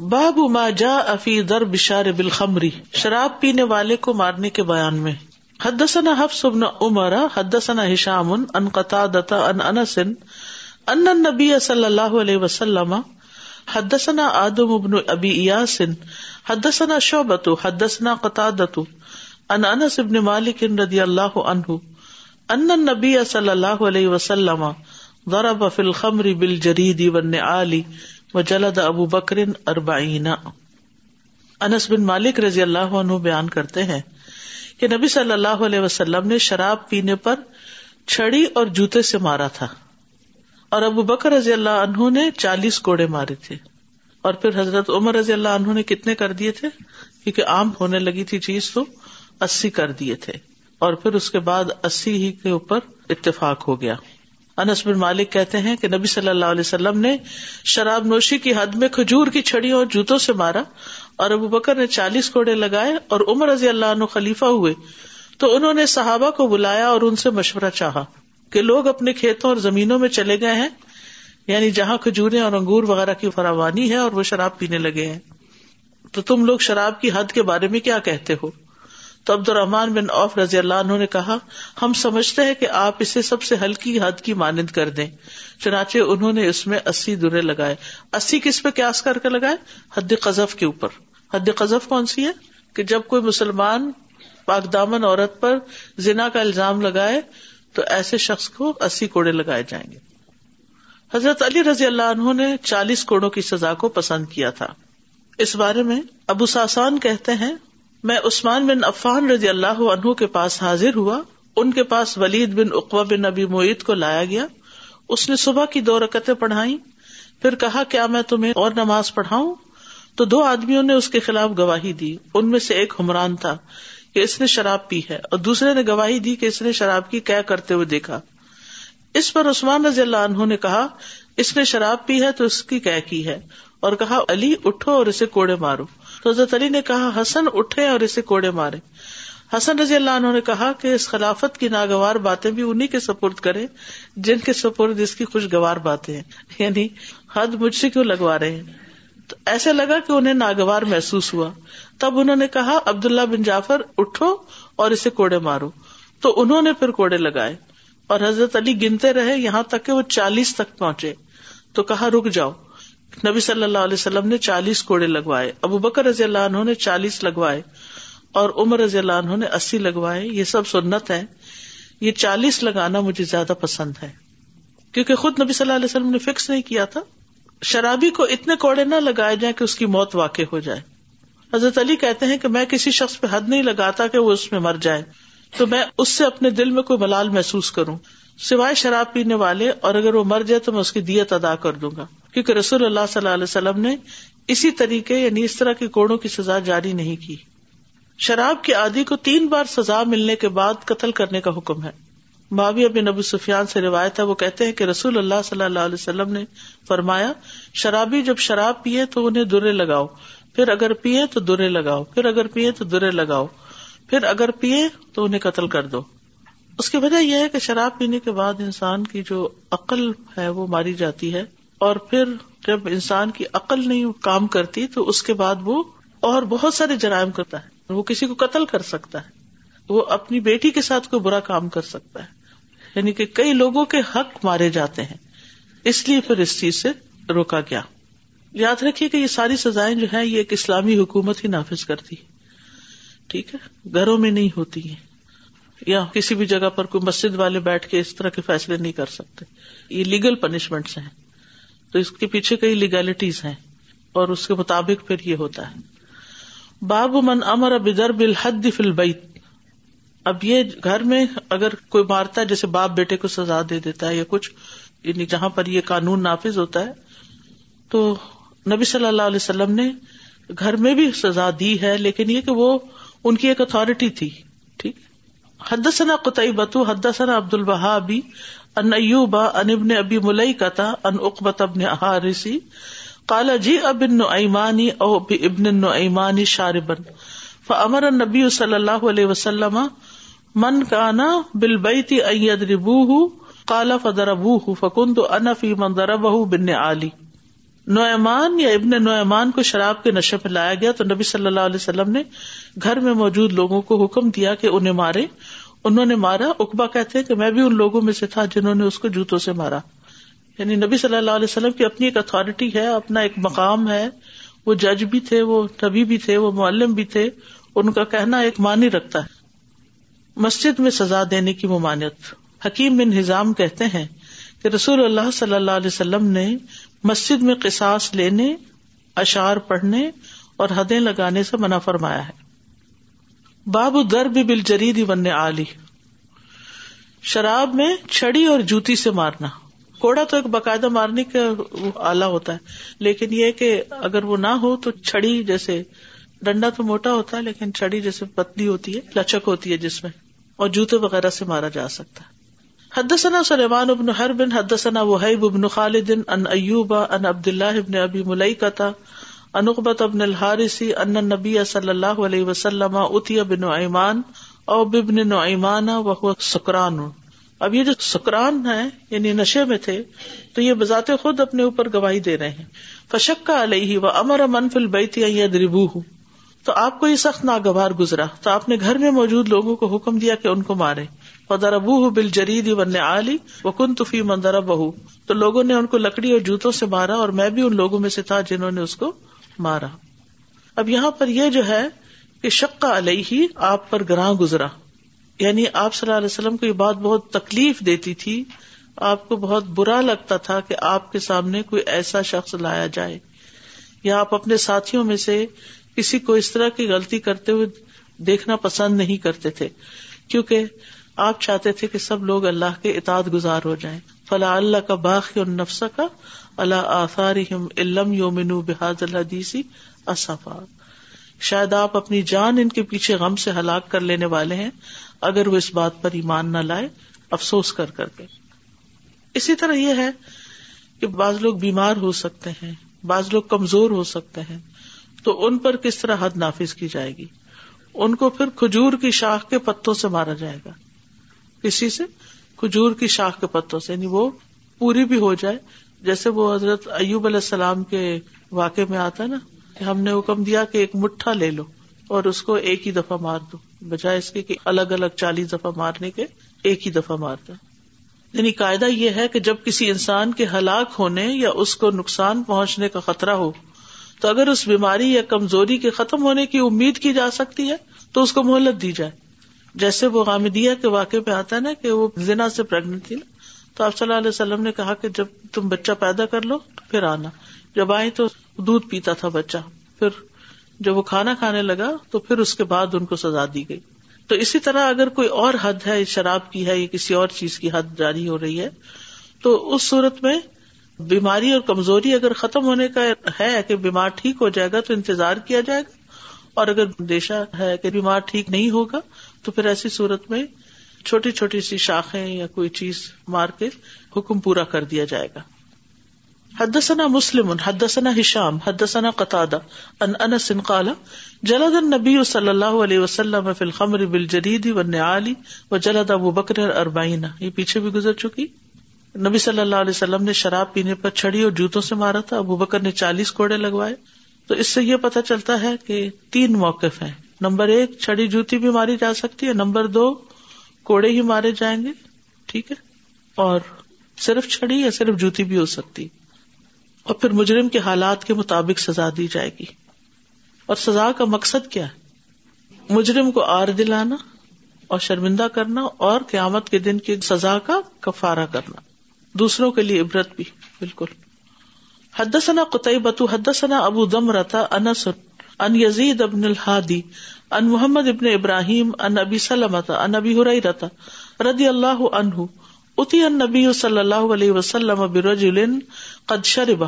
باب ما جا افی در بشار بالخمری شراب پینے والے کو مارنے کے بیان میں۔ حدثنا حفص بن عمر، حدثنا هشام ان قتادة ان انس، ان النبي صلی اللہ علیہ وسلم، حدثنا آدم بن ابی ایاس، حدثنا شعبۃ، حدثنا قتادة ان انس بن مالک رضی اللہ عنہ، ان النبي صلی اللہ علیہ وسلم ضرب في الخمر بالجرید والنعال وجلد ابو بکر اربعین۔ انس بن مالک رضی اللہ عنہ بیان کرتے ہیں کہ نبی صلی اللہ علیہ وسلم نے شراب پینے پر چھڑی اور جوتے سے مارا تھا اور ابو بکر رضی اللہ عنہ نے چالیس کوڑے مارے تھے اور پھر حضرت عمر رضی اللہ عنہ نے کتنے کر دیے تھے؟ کیونکہ عام ہونے لگی تھی چیز تو اسی کر دیے تھے اور پھر اس کے بعد اسی ہی کے اوپر اتفاق ہو گیا۔ انس بن مالک کہتے ہیں کہ نبی صلی اللہ علیہ وسلم نے شراب نوشی کی حد میں کھجور کی چھڑیوں اور جوتوں سے مارا اور ابو بکر نے چالیس کوڑے لگائے اور عمر رضی اللہ عنہ خلیفہ ہوئے۔ تو انہوں نے صحابہ کو بلایا اور ان سے مشورہ چاہا کہ لوگ اپنے کھیتوں اور زمینوں میں چلے گئے ہیں یعنی جہاں کھجورے اور انگور وغیرہ کی فراوانی ہے اور وہ شراب پینے لگے ہیں۔ تو تم لوگ شراب کی حد کے بارے میں کیا کہتے ہو؟ تو عبد الرحمان بن اوف رضی اللہ عنہ نے کہا، ہم سمجھتے ہیں کہ آپ اسے سب سے ہلکی حد کی مانند کر دیں۔ چنانچہ انہوں نے اس میں اسی درے لگائے۔ اسی کس پہ کیاس کر کے لگائے؟ حد قذف کے اوپر۔ حد قذف کون سی ہے؟ کہ جب کوئی مسلمان پاک دامن عورت پر زنا کا الزام لگائے، تو ایسے شخص کو اسی کوڑے لگائے جائیں گے۔ حضرت علی رضی اللہ عنہ نے چالیس کوڑوں کی سزا کو پسند کیا تھا۔ اس بارے میں ابو ساسان کہتے ہیں میں عثمان بن عفان رضی اللہ عنہ کے پاس حاضر ہوا، ان کے پاس ولید بن اقوا بن نبی معیت کو لایا گیا۔ اس نے صبح کی دو رکتیں پڑھائی پھر کہا، کیا میں تمہیں اور نماز پڑھاؤں؟ تو دو آدمیوں نے اس کے خلاف گواہی دی۔ ان میں سے ایک حمران تھا کہ اس نے شراب پی ہے، اور دوسرے نے گواہی دی کہ اس نے شراب کی کیا کرتے ہوئے دیکھا۔ اس پر عثمان رضی اللہ عنہ نے کہا، اس نے شراب پی ہے تو اس کی کیا کی ہے۔ اور کہا، علی، اٹھو اور اسے کوڑے مارو۔ تو حضرت علی نے کہا، حسن اٹھے اور اسے کوڑے مارے۔ حسن رضی اللہ عنہ نے کہا کہ اس خلافت کی ناگوار باتیں بھی انہیں کے سپرد کرے جن کے سپرد اس کی خوشگوار باتیں ہیں۔ یعنی حد مجھ سے کیوں لگوا رہے ہیں؟ تو ایسے لگا کہ انہیں ناگوار محسوس ہوا۔ تب انہوں نے کہا عبد اللہ بن جعفر، اٹھو اور اسے کوڑے مارو۔ تو انہوں نے پھر کوڑے لگائے اور حضرت علی گنتے رہے یہاں تک کہ وہ چالیس تک پہنچے۔ تو کہا، رک جاؤ۔ نبی صلی اللہ علیہ وسلم نے چالیس کوڑے لگوائے، ابو بکر رضی اللہ عنہ نے چالیس لگوائے اور عمر رضی اللہ عنہ نے اسی لگوائے، یہ سب سنت ہے یہ چالیس لگانا مجھے زیادہ پسند ہے۔ کیونکہ خود نبی صلی اللہ علیہ وسلم نے فکس نہیں کیا تھا۔ شرابی کو اتنے کوڑے نہ لگائے جائیں کہ اس کی موت واقع ہو جائے۔ حضرت علی کہتے ہیں کہ میں کسی شخص پہ حد نہیں لگاتا کہ وہ اس میں مر جائے۔ تو میں اس سے اپنے دل میں کوئی ملال محسوس کروں۔ سوائے شراب پینے والے اور اگر وہ مر جائے تو میں اس کی دیت ادا کر دوں گا۔ کیونکہ رسول اللہ صلی اللہ علیہ وسلم نے اسی طریقے یعنی اس طرح کے کوڑوں کی سزا جاری نہیں کی۔ شراب کے عادی کو تین بار سزا ملنے کے بعد قتل کرنے کا حکم ہے۔ بابی ابن نبی سفیان سے روایت ہے، وہ کہتے ہیں کہ رسول اللہ صلی اللہ علیہ وسلم نے فرمایا، شرابی جب شراب پیے تو انہیں درے لگاؤ، پھر اگر پیئے تو درے لگاؤ، پھر اگر پیئے تو درے لگاؤ، پھر اگر پیئے تو انہیں قتل کر دو۔ اس کی وجہ یہ ہے کہ شراب پینے کے بعد انسان کی جو عقل ہے وہ ماری جاتی ہے۔ اور پھر جب انسان کی عقل نہیں کام کرتی تو اس کے بعد وہ اور بہت سارے جرائم کرتا ہے۔ وہ کسی کو قتل کر سکتا ہے۔ وہ اپنی بیٹی کے ساتھ کوئی برا کام کر سکتا ہے۔ یعنی کہ کئی لوگوں کے حق مارے جاتے ہیں۔ اس لیے پھر اس چیز سے روکا گیا۔ یاد رکھیے کہ یہ ساری سزائیں جو ہے یہ ایک اسلامی حکومت ہی نافذ کرتی ٹھیک ہے؟ گھروں میں نہیں ہوتی ہیں۔ یا کسی بھی جگہ پر کوئی مسجد والے بیٹھ کے اس طرح کے فیصلے نہیں کر سکتے۔ یہ لیگل پنشمنٹ ہیں۔ تو اس کے پیچھے کئی لیگلٹیز ہیں اور اس کے مطابق پھر یہ ہوتا ہے۔ باب من امر بدر بالحد فل بیت اب یہ گھر میں اگر کوئی مارتا ہے، جیسے باپ بیٹے کو سزا دے دیتا ہے یا کچھ یعنی جہاں پر یہ قانون نافذ ہوتا ہے، تو نبی صلی اللہ علیہ وسلم نے گھر میں بھی سزا دی ہے، لیکن یہ کہ وہ ان کی ایک اتارٹی تھی، ٹھیک۔ حدثنا قطعی بتو حدثنا عبد البہابی ان ایوبا ان ابن ابی ملئی کا تھا ان اقبت ابن حارسی کالا جی اب ایمانی او ابن ایمانی شاربن۔ فامر نبی صلی اللہ علیہ وسلم، من کانا بل بیتی ایدربو کالا فدربو فکن تو ان فی من دربہ بن علی نعمان یا ابن نعمان کو شراب کے نشے پہ لایا گیا تو نبی صلی اللہ علیہ وسلم نے گھر میں موجود لوگوں کو حکم دیا کہ انہیں مارے۔ انہوں نے مارا۔ اقبا کہتے کہ میں بھی ان لوگوں میں سے تھا جنہوں نے اس کو جوتوں سے مارا۔ یعنی نبی صلی اللہ علیہ وسلم کی اپنی ایک اتارٹی ہے، اپنا ایک مقام ہے۔ وہ جج بھی تھے، وہ نبی بھی تھے، وہ معلم بھی تھے۔ ان کا کہنا ایک معنی رکھتا ہے۔ مسجد میں سزا دینے کی ممانعت۔ حکیم بن ہزام کہتے ہیں کہ رسول اللہ صلی اللہ علیہ وسلم نے مسجد میں قصاص لینے اشار پڑھنے اور حدیں لگانے سے منع فرمایا ہے۔ باب در بھی بل جرید ون علی شراب میں چھڑی اور جوتی سے مارنا۔ کوڑا تو ایک باقاعدہ مارنے کا آلہ ہوتا ہے، لیکن یہ کہ اگر وہ نہ ہو تو چھڑی جیسے ڈنڈا تو موٹا ہوتا ہے، لیکن چھڑی جیسے پتلی ہوتی ہے، لچک ہوتی ہے جس میں، اور جوتے وغیرہ سے مارا جا سکتا ہے۔ حدثنا سلیمان ابن ہر بن حدثنا وحیب ابن خالد، ان ایوبا ان عبد اللہ ابن ابی ملکتا انقبت ابن الحارثی ان نبی صلی اللہ علیہ وسلم اتیا بن ایمان او ببن نعیمان وهو سکران۔ اب یہ جو سکران ہے یعنی نشے میں تھے، تو یہ بذات خود اپنے اوپر گواہی دے رہے ہیں۔ فشکا علیہ و امر منفل بیتی یدربو تو آپ کو یہ سخت ناگوار گزرا۔ تو آپ نے گھر میں موجود لوگوں کو حکم دیا کہ ان کو مارے۔ ودر ابو بل جرید ون علی و کن تفی مندر بہو تو لوگوں نے ان کو لکڑی اور جوتوں سے مارا اور میں بھی ان لوگوں میں سے تھا جنہوں نے اس کو مارا۔ اب یہاں پر یہ جو ہے کہ شکا علیہ ہی آپ پر گراں گزرا۔ یعنی آپ صلی اللہ علیہ وسلم کو یہ بات بہت تکلیف دیتی تھی، آپ کو بہت برا لگتا تھا کہ آپ کے سامنے کوئی ایسا شخص لایا جائے۔ یا آپ اپنے ساتھیوں میں سے کسی کو اس طرح کی غلطی کرتے ہوئے دیکھنا پسند نہیں کرتے تھے، کیونکہ آپ چاہتے تھے کہ سب لوگ اللہ کے اطاعت گزار ہو جائیں۔ فلاں اللہ کا باقی نفس کا اللہ آثار علم یومن بحاظ الحدیثی اصفا۔ شاید آپ اپنی جان ان کے پیچھے غم سے ہلاک کر لینے والے ہیں، اگر وہ اس بات پر ایمان نہ لائے، افسوس کر کر کے۔ اسی طرح یہ ہے کہ بعض لوگ بیمار ہو سکتے ہیں، بعض لوگ کمزور ہو سکتے ہیں، تو ان پر کس طرح حد نافذ کی جائے گی؟ ان کو پھر کھجور کی شاخ کے پتوں سے مارا جائے گا۔ کسی سے؟ کھجور کی شاخ کے پتوں سے یعنی وہ پوری بھی ہو جائے جیسے وہ حضرت ایوب علیہ السلام کے واقع میں آتا ہے نا کہ ہم نے حکم دیا کہ ایک مٹھا لے لو اور اس کو ایک ہی دفعہ مار دو، بجائے اس کے کہ الگ الگ چالیس دفعہ مارنے کے ایک ہی دفعہ مار دو۔ یعنی قاعدہ یہ ہے کہ جب کسی انسان کے ہلاک ہونے یا اس کو نقصان پہنچنے کا خطرہ ہو، تو اگر اس بیماری یا کمزوری کے ختم ہونے کی امید کی جا سکتی ہے، تو اس کو مہلت دی جائے۔ جیسے وہ غامدیا کے واقع پہ آتا ہے نا کہ وہ زنا سے پریگنٹ تھی نا۔ تو آپ صلی اللہ علیہ وسلم نے کہا کہ جب تم بچہ پیدا کر لو پھر آنا۔ جب آئی تو دودھ پیتا تھا بچہ۔ پھر جب وہ کھانا کھانے لگا تو پھر اس کے بعد ان کو سزا دی گئی۔ تو اسی طرح اگر کوئی اور حد ہے، شراب کی ہے یا کسی اور چیز کی حد جاری ہو رہی ہے، تو اس صورت میں بیماری اور کمزوری اگر ختم ہونے کا ہے کہ بیمار ٹھیک ہو جائے گا تو انتظار کیا جائے گا۔ اور اگر دیشا ہے کہ بیمار ٹھیک نہیں ہوگا تو پھر ایسی صورت میں چھوٹی چھوٹی سی شاخیں یا کوئی چیز مار کے حکم پورا کر دیا جائے گا۔ حدثنا مسلم، حدثنا ہشام، حدثنا قطع ان انس قال، جلد النبی صلی اللہ علیہ وسلم فی الخمر بالجرید والنعال وجلد ابو بکر اربعین یہ پیچھے بھی گزر چکی۔ نبی صلی اللہ علیہ وسلم نے شراب پینے پر چھڑی اور جوتوں سے مارا تھا۔ ابو بکر نے چالیس کوڑے لگوائے۔ تو اس سے یہ پتا چلتا ہے کہ تین موقف ہیں۔ نمبر ایک، چھڑی جوتی بھی ماری جا سکتی ہے۔ نمبر دو کوڑے ہی مارے جائیں گے، ٹھیک ہے؟ اور صرف چھڑی یا صرف جوتی بھی ہو سکتی۔ اور پھر مجرم کے حالات کے مطابق سزا دی جائے گی۔ اور سزا کا مقصد کیا ہے؟ مجرم کو آر دلانا اور شرمندہ کرنا اور قیامت کے دن کی سزا کا کفارہ کرنا۔ دوسروں کے لیے عبرت بھی، بالکل۔ حدثنا قطعی بتو حدثنا ابو دم رتا انس ان یزید ابن الحادی، ان محمد ابن ابراہیم، ان ابی سلمت ان ابی رتا رضی اللہ عنہ، اتی ان نبی صلی اللہ علیہ وسلم برجل قد شرب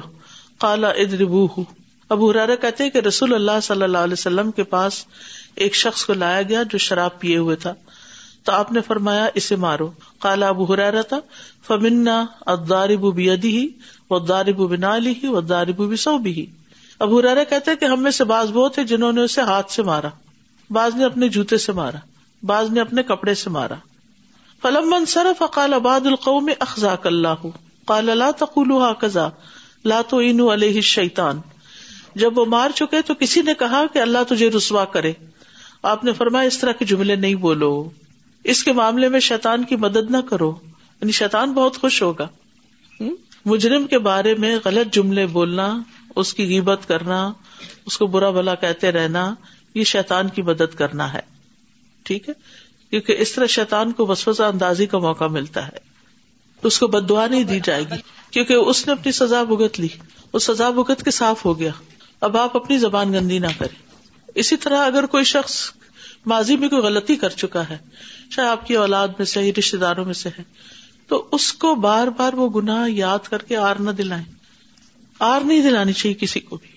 قال ادربوه ابو ہرارا کہتے کہ رسول اللہ صلی اللہ علیہ وسلم کے پاس ایک شخص کو لایا گیا جو شراب پیے ہوئے تھا۔ تو آپ نے فرمایا، اسے مارو۔ کالا ابو ہرارا تھا فمنا ادارب بیدی ہی و دارب بنا لی ہی و دارب بھی بھی ابو ہرارا کہتے کہ ہم میں سے باز وہ تھے جنہوں نے اسے ہاتھ سے مارا، بعض نے اپنے جوتے سے مارا، بعض نے اپنے کپڑے سے مارا۔ فلم من صرف اباد القوم اخذاک اللہ، قال لا تقولوا هكذا لاتو علیہ شیتان جب وہ مار چکے تو کسی نے کہا کہ اللہ تجھے رسوا کرے۔ آپ نے فرمایا، اس طرح کے جملے نہیں بولو۔ اس کے معاملے میں شیتان کی مدد نہ کرو۔ یعنی شیتان بہت خوش ہوگا۔ مجرم کے بارے میں غلط جملے بولنا اس کی غیبت کرنا، اس کو برا بلا کہتے رہنا، یہ شیتان کی مدد کرنا ہے۔ ٹھیک ہے؟ کیونکہ اس طرح شیتان کو وسوسہ اندازی کا موقع ملتا ہے۔ اس کو بد دعا نہیں دی جائے گی۔ کیونکہ اس نے اپنی سزا بھگت لی۔ اس سزا بھگت کے صاف ہو گیا۔ اب آپ اپنی زبان گندی نہ کریں۔ اسی طرح اگر کوئی شخص ماضی میں کوئی غلطی کر چکا ہے، چاہے آپ کی اولاد میں سے رشتے داروں میں سے ہے، تو اس کو بار بار وہ گناہ یاد کر کے آر نہ دلائیں۔ آر نہیں دلانی چاہیے کسی کو بھی۔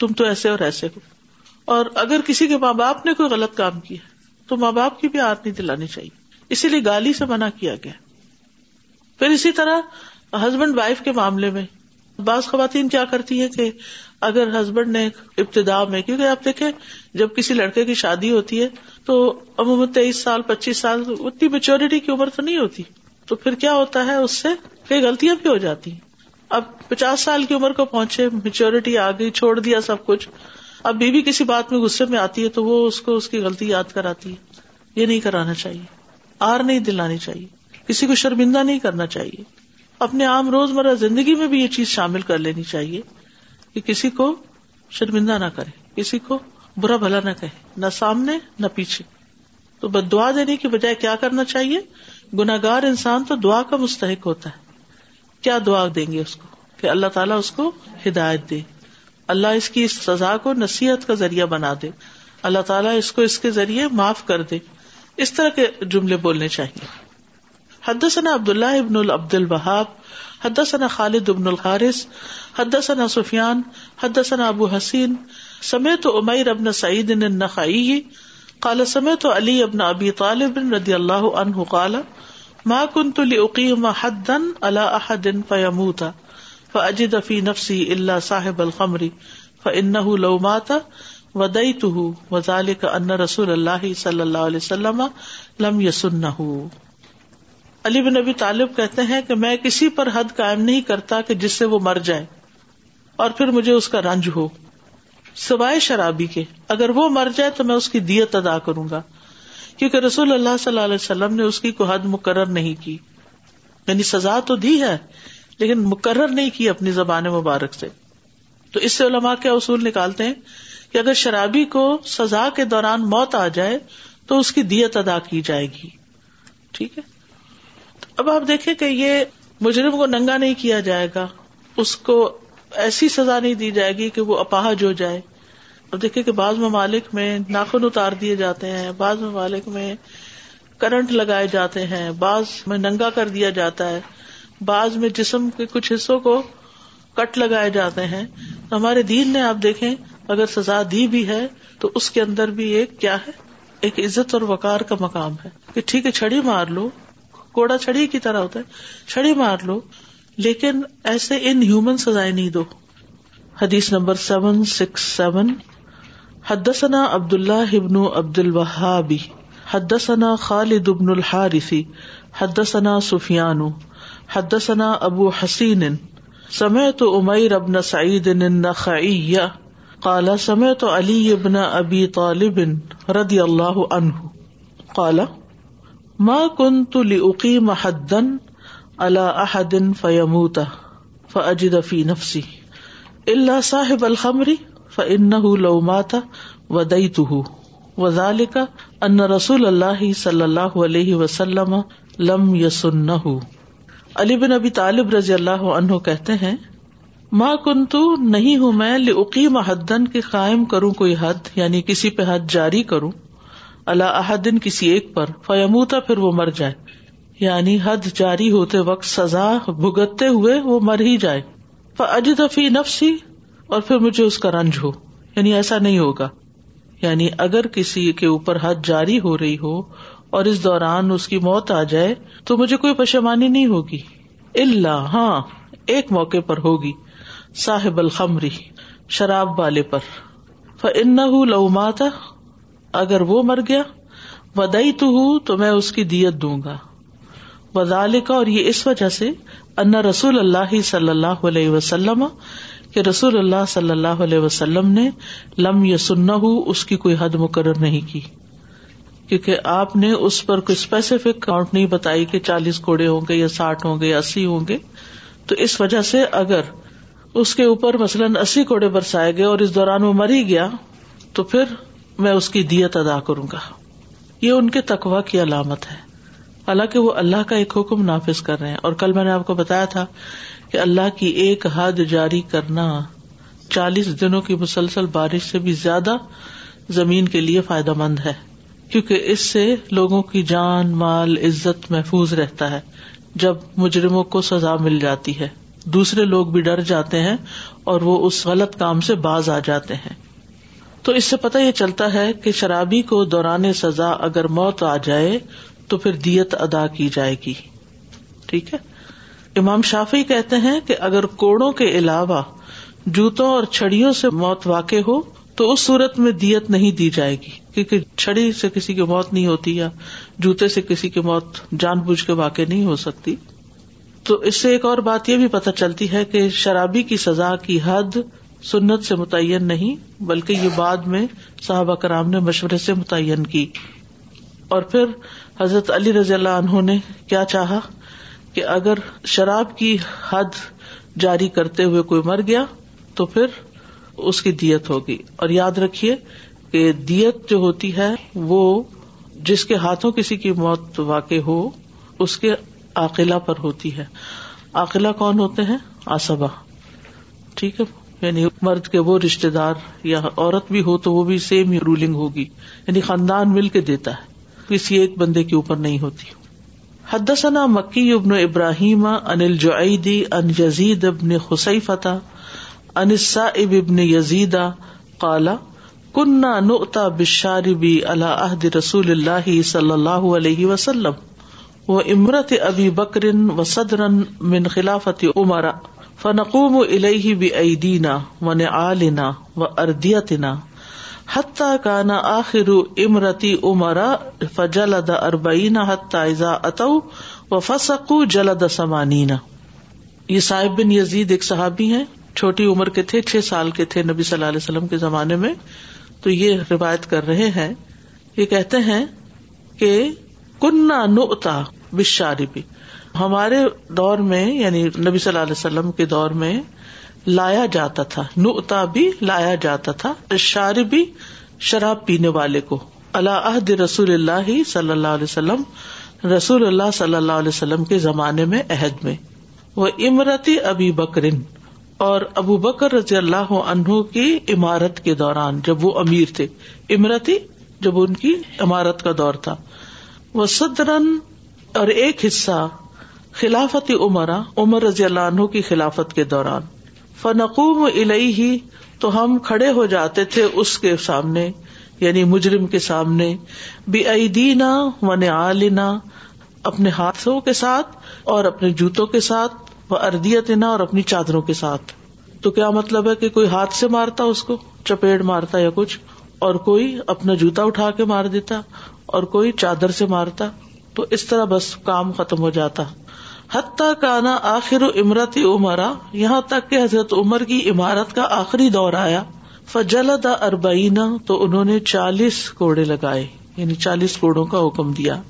تم تو ایسے اور ایسے ہو۔ اور اگر کسی کے ماں باپ نے کوئی غلط کام کیا تو ماں باپ کی بھی آر نہیں دلانی چاہیے۔ اسی لیے گالی سے منع کیا گیا۔ پھر اسی طرح ہسبینڈ وائف کے معاملے میں بعض خواتین کیا کرتی ہے کہ اگر ہسبینڈ نے ابتدا میں، کیونکہ آپ دیکھیں جب کسی لڑکے کی شادی ہوتی ہے، تو عموماً تیئیس سال، پچیس سال، اتنی میچورٹی کی عمر تو نہیں ہوتی۔ تو پھر کیا ہوتا ہے اس سے؟ کئی غلطیاں بھی ہو جاتی ہیں۔ اب پچاس سال کی عمر کو پہنچے میچورٹی آ گئی، چھوڑ دیا سب کچھ۔ اب بیوی کسی بات میں غصے میں آتی ہے تو وہ اس کو اس کی غلطی یاد کراتی ہے۔ یہ نہیں کرانا چاہیے۔ آر نہیں دلانی چاہیے۔ کسی کو شرمندہ نہیں کرنا چاہیے۔ اپنے عام روز مرہ زندگی میں بھی یہ چیز شامل کر لینی چاہیے کہ کسی کو شرمندہ نہ کرے، کسی کو برا بھلا نہ کہے، نہ سامنے، نہ پیچھے۔ تو بد دعا دینے کی بجائے کیا کرنا چاہیے؟ گناگار انسان تو دعا کا مستحق ہوتا ہے۔ کیا دعا دیں گے اس کو؟ کہ اللہ تعالیٰ اس کو ہدایت دے۔ اللہ اس کی اس سزا کو نصیحت کا ذریعہ بنا دے۔ اللہ تعالیٰ اس کو اس کے ذریعے معاف کر دے۔ اس طرح کے جملے بولنے چاہیے۔ حدثنا عبد اللہ ابن العبد البہاب حدثنا خالد ابن الحارث حدثنا سفیان، حدثنا ابو حسین۔ سمیت امیر ابن سعید النخعی، قال سمیت علی ابن ابی طالب رضی اللہ عنہ قال ما كنت لاقيم حدا على احد فيموت فاجد في نفسي الا صاحب الخمر فانه لو مات وديته، وذلك ان رسول الله صلی اللہ علیہ وسلم لم يسنه. علی بن نبی طالب کہتے ہیں کہ میں کسی پر حد قائم نہیں کرتا کہ جس سے وہ مر جائے، اور پھر مجھے اس کا رنج ہو، سوائے شرابی کے۔ اگر وہ مر جائے تو میں اس کی دیت ادا کروں گا۔ کیونکہ رسول اللہ صلی اللہ علیہ وسلم نے اس کی کوئی حد مقرر نہیں کی۔ یعنی سزا تو دی ہے، لیکن مقرر نہیں کی اپنی زبان مبارک سے۔ تو اس سے علماء کے اصول نکالتے ہیں؟ کہ اگر شرابی کو سزا کے دوران موت آ جائے، تو اس کی دیت ادا کی جائے گی۔ ٹھیک ہے؟ اب آپ دیکھیں کہ یہ مجرم کو ننگا نہیں کیا جائے گا۔ اس کو ایسی سزا نہیں دی جائے گی کہ وہ اپاہج ہو جائے۔ اب دیکھیں کہ بعض ممالک میں ناخن اتار دیے جاتے ہیں، بعض ممالک میں کرنٹ لگائے جاتے ہیں، بعض میں ننگا کر دیا جاتا ہے، بعض میں جسم کے کچھ حصوں کو کٹ لگائے جاتے ہیں۔ ہمارے دین نے آپ دیکھیں، اگر سزا دی بھی ہے تو اس کے اندر بھی ایک کیا ہے؟ ایک عزت اور وقار کا مقام ہے کہ ٹھیک ہے، چھڑی مار لو، کوڑا چھڑی کی طرح ہوتا ہے، چھڑی مار لو، لیکن ایسے ان ہیومن سزائیں نہیں دو۔ حدیث نمبر سیون سکس سیون۔ حدثنا عبد اللہ ابن عبد الوہابی حدثنا خالد ابن الحارثی حدثنا سفیان، حدثنا ابو حسین، سمعت امیر ابن سعید النخعی، قال سمعت علی ابن ابی طالب رضی اللہ عنہ، قال، ما كنت لأقيم حدا على احد فيموت فاجد في نفسي الا صاحب الخمر فانه لو مات وديته وذلك ان رسول الله صلی اللہ علیہ وسلم لم يسنه علی بن ابی طالب رضی اللہ عنہ کہتے ہیں ماں کنتو نہیں ہوں میں لقیم حدن کے قائم کروں کوئی حد یعنی کسی پہ حد جاری کروں اللہ احدن کسی ایک پر فیموتا پھر وہ مر جائے۔ یعنی حد جاری ہوتے وقت سزا بھگتتے ہوئے وہ مر ہی جائے۔ فجد فی نفسی اور پھر مجھے اس کا رنج ہو۔ یعنی ایسا نہیں ہوگا۔ یعنی اگر کسی کے اوپر حد جاری ہو رہی ہو اور اس دوران اس کی موت آ جائے تو مجھے کوئی پشمانی نہیں ہوگی۔ اللہ ہاں ایک موقع پر ہوگی۔ صاحب الخمری شراب والے پر۔ فن لو ماتا اگر وہ مر گیا ودئی تو ہوں تو میں اس کی دیت دوں گا۔ وزال کا اور یہ اس وجہ سے ان رسول اللہ صلی اللہ علیہ وسلم کہ رسول اللہ صلی اللہ علیہ وسلم نے لم یا سننا ہو اس کی کوئی حد مقرر نہیں کی، کیونکہ آپ نے اس پر کوئی اسپیسیفک کاؤنٹ نہیں بتائی کہ چالیس کوڑے ہوں گے یا ساٹھ ہوں گے یا اسی ہوں گے۔ تو اس وجہ سے اگر اس کے اوپر مثلاً اسی کوڑے برسائے گئے اور اس دوران وہ مر ہی گیا، تو پھر میں اس کی دیت ادا کروں گا۔ یہ ان کے تقوا کی علامت ہے۔ حالانکہ وہ اللہ کا ایک حکم نافذ کر رہے ہیں۔ اور کل میں نے آپ کو بتایا تھا کہ اللہ کی ایک حد جاری کرنا چالیس دنوں کی مسلسل بارش سے بھی زیادہ زمین کے لیے فائدہ مند ہے، کیونکہ اس سے لوگوں کی جان، مال، عزت محفوظ رہتا ہے، جب مجرموں کو سزا مل جاتی ہے۔ دوسرے لوگ بھی ڈر جاتے ہیں اور وہ اس غلط کام سے باز آ جاتے ہیں۔ تو اس سے پتہ یہ چلتا ہے کہ شرابی کو دوران سزا اگر موت آ جائے تو پھر دیت ادا کی جائے گی۔ ٹھیک ہے؟ امام شافی کہتے ہیں کہ اگر کوڑوں کے علاوہ جوتوں اور چھڑیوں سے موت واقع ہو، تو اس صورت میں دیت نہیں دی جائے گی، کیونکہ چھڑی سے کسی کی موت نہیں ہوتی یا جوتے سے کسی کی موت جان بوجھ کے واقع نہیں ہو سکتی۔ تو اس سے ایک اور بات یہ بھی پتہ چلتی ہے کہ شرابی کی سزا کی حد سنت سے متعین نہیں، بلکہ یہ بعد میں صحابہ کرام نے مشورے سے متعین کی۔ اور پھر حضرت علی رضی اللہ عنہ نے کیا چاہا؟ کہ اگر شراب کی حد جاری کرتے ہوئے کوئی مر گیا تو پھر اس کی دیت ہوگی۔ اور یاد رکھیے کہ دیت جو ہوتی ہے وہ جس کے ہاتھوں کسی کی موت واقع ہو، اس کے عقلا پر ہوتی ہے۔ عقلا کون ہوتے ہیں؟ آسبا ٹھیک ہے۔ یعنی مرد کے وہ رشتے دار یا عورت بھی ہو تو وہ بھی سیم رولنگ ہوگی۔ یعنی خاندان مل کے دیتا ہے۔ کسی ایک بندے کے اوپر نہیں ہوتی۔ حدثنا مکی ابن ابراہیم انل جعیدی ان یزید ابن خسائی فتح انسا اب ابن یزیدا کالا کنہ نعتا بشاربی اللہ عہد رسول اللہ صلی اللہ علیہ وسلم و امرت ابی بکرن و صدرن من خلافت عمرا فنقوم الیہ بعیدینا و نعالنا و اردیتنا حتی کان آخر امرتی عمرا فجلد اربعین حتی اذا اتو و فسقو جلد سمانینا یہ صاحب بن یزید ایک صحابی ہیں، چھوٹی عمر کے تھے، چھ سال کے تھے نبی صلی اللہ علیہ وسلم کے زمانے میں۔ تو یہ روایت کر رہے ہیں۔ یہ کہتے ہیں کہ کنہ نعتا بشاری بھی ہمارے دور میں یعنی نبی صلی اللہ علیہ وسلم کے دور میں لایا جاتا تھا۔ نعتا بھی لایا جاتا تھا۔ شار بھی شراب پینے والے کو۔ اللہ عہد رسول اللہ صلی اللہ علیہ وسلم۔ رسول اللہ صلی اللہ علیہ وسلم کے زمانے میں عہد میں۔ وہ امرتی ابی بکرن اور ابو بکر رضی اللہ عنہ کی عمارت کے دوران جب وہ امیر تھے۔ امرتی جب ان کی عمارت کا دور تھا۔ وہ صدرن اور ایک حصہ خلافت عمرا عمر رضی اللہ عنہ کی خلافت کے دوران۔ فنقوم ہی تو ہم کھڑے ہو جاتے تھے اس کے سامنے یعنی مجرم کے سامنے بے عیدینا ون عالنا اپنے ہاتھوں کے ساتھ اور اپنے جوتوں کے ساتھ وہ اردیتنا اور اپنی چادروں کے ساتھ۔ تو کیا مطلب ہے کہ کوئی ہاتھ سے مارتا اس کو، چپیڑ مارتا یا کچھ، اور کوئی اپنا جوتا اٹھا کے مار دیتا، اور کوئی چادر سے مارتا، تو اس طرح بس کام ختم ہو جاتا۔ حتیٰ کا نا آخر امرتی عمرا یہاں تک کہ حضرت عمر کی عمارت کا آخری دور آیا۔ فجلد اربعین، تو انہوں نے چالیس کوڑے لگائے یعنی چالیس کوڑوں کا حکم دیا۔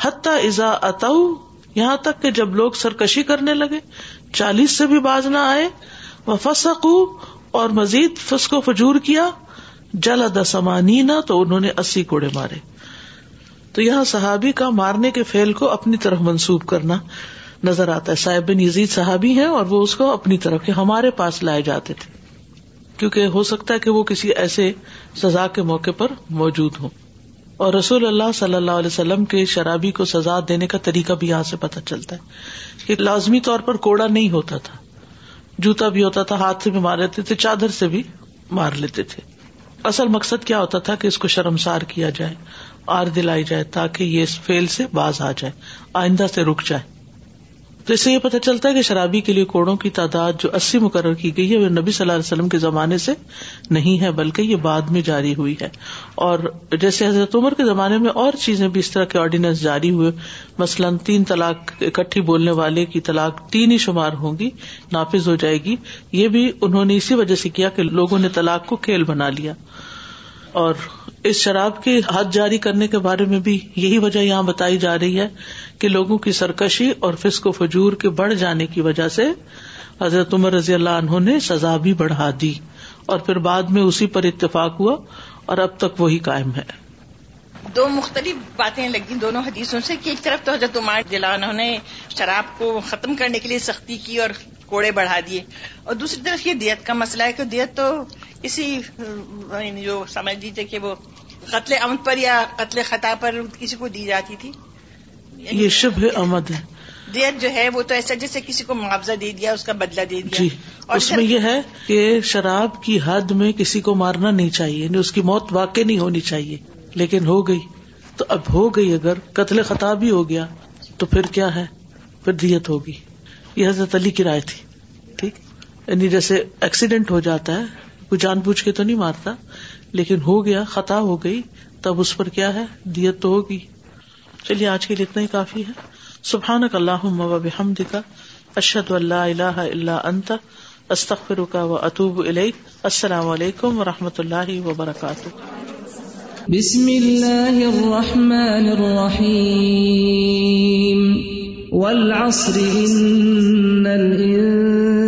حتیٰ ازا اتو، یہاں تک کہ جب لوگ سرکشی کرنے لگے، چالیس سے بھی باز نہ آئے۔ وہ فسق اور مزید فسق و فجور کیا۔ جلد سمانی تو انہوں نے اسی کوڑے مارے۔ تو یہاں صحابی کا مارنے کے فیل کو اپنی طرف منسوب کرنا۔ نظر آتا ہے۔ صاحب بن یزید صحابی ہیں اور وہ اس کو اپنی طرف کے ہمارے پاس لائے جاتے تھے۔ کیونکہ ہو سکتا ہے کہ وہ کسی ایسے سزا کے موقع پر موجود ہوں۔ اور رسول اللہ صلی اللہ علیہ وسلم کے شرابی کو سزا دینے کا طریقہ بھی یہاں سے پتہ چلتا ہے کہ لازمی طور پر کوڑا نہیں ہوتا تھا۔ جوتا بھی ہوتا تھا، ہاتھ سے بھی مار لیتے تھے، چادر سے بھی مار لیتے تھے۔ اصل مقصد کیا ہوتا تھا کہ اس کو شرمسار کیا جائے، آر دلائی جائے تاکہ یہ اس فیل سے باز آ جائے، آئندہ سے رک جائے۔ تو اس سے یہ پتہ چلتا ہے کہ شرابی کے لیے کوڑوں کی تعداد جو اسی مقرر کی گئی ہے وہ نبی صلی اللہ علیہ وسلم کے زمانے سے نہیں ہے، بلکہ یہ بعد میں جاری ہوئی ہے۔ اور جیسے حضرت عمر کے زمانے میں اور چیزیں بھی اس طرح کے آرڈیننس جاری ہوئے۔ مثلاً تین طلاق اکٹھی بولنے والے کی طلاق تین ہی شمار ہوں گی، نافذ ہو جائے گی۔ یہ بھی انہوں نے اسی وجہ سے کیا کہ لوگوں نے طلاق کو کھیل بنا لیا۔ اور اس شراب کے حد جاری کرنے کے بارے میں بھی یہی وجہ یہاں بتائی جا رہی ہے کہ لوگوں کی سرکشی اور فسق و فجور کے بڑھ جانے کی وجہ سے حضرت عمر رضی اللہ عنہ نے سزا بھی بڑھا دی اور پھر بعد میں اسی پر اتفاق ہوا اور اب تک وہی قائم ہے۔ دو مختلف باتیں لگی دونوں حدیثوں سے کہ ایک طرف تو حضرت عمر جلا انہوں نے شراب کو ختم کرنے کے لیے سختی کی اور کوڑے بڑھا دیے۔ اور دوسری طرف یہ دیت کا مسئلہ ہے کہ دیت تو اسی یعنی جو سمجھ لیجیے کہ وہ قتل امد پر یا قتل خطا پر کسی کو دی جاتی تھی۔ یہ شب امد ہے۔ دیت جو ہے وہ تو ایسا جیسے کسی کو معاوضہ دے دیا اس کا بدلہ دے دیا۔ جی اس میں یہ ہے کہ شراب کی حد میں کسی کو مارنا نہیں چاہیے یعنی اس کی موت واقع نہیں ہونی چاہیے۔ لیکن ہو گئی۔ تو اب ہو گئی اگر قتل خطا بھی ہو گیا تو پھر کیا ہے؟ پھر دیت ہوگی۔ یہ حضرت علی کی رائے تھی۔ ٹھیک یعنی جیسے ایکسیڈینٹ ہو جاتا ہے، کوئی جان بوجھ کے تو نہیں مارتا، لیکن ہو گیا، خطا ہو گئی، تب اس پر کیا ہے؟ دیت تو ہوگی۔ چلیے، آج کے لیے اتنا ہی کافی ہے۔ سبحان کا اللہ بحمد کا اشد اللہ اللہ اللہ انت استخر کا و اطوب السلام علیکم و رحمۃ اللہ وبرکاتہ۔ بسم اللہ الرحمن الرحیم۔ والعصر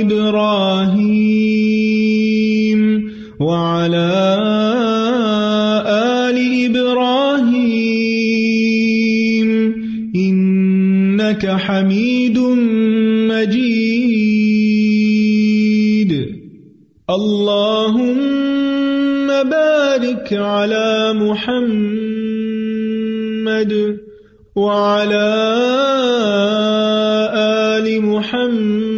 إبراهيم وعلى آل إبراهيم إنك حميد مجيد. اللهم بارك على محمد وعلى آل محمد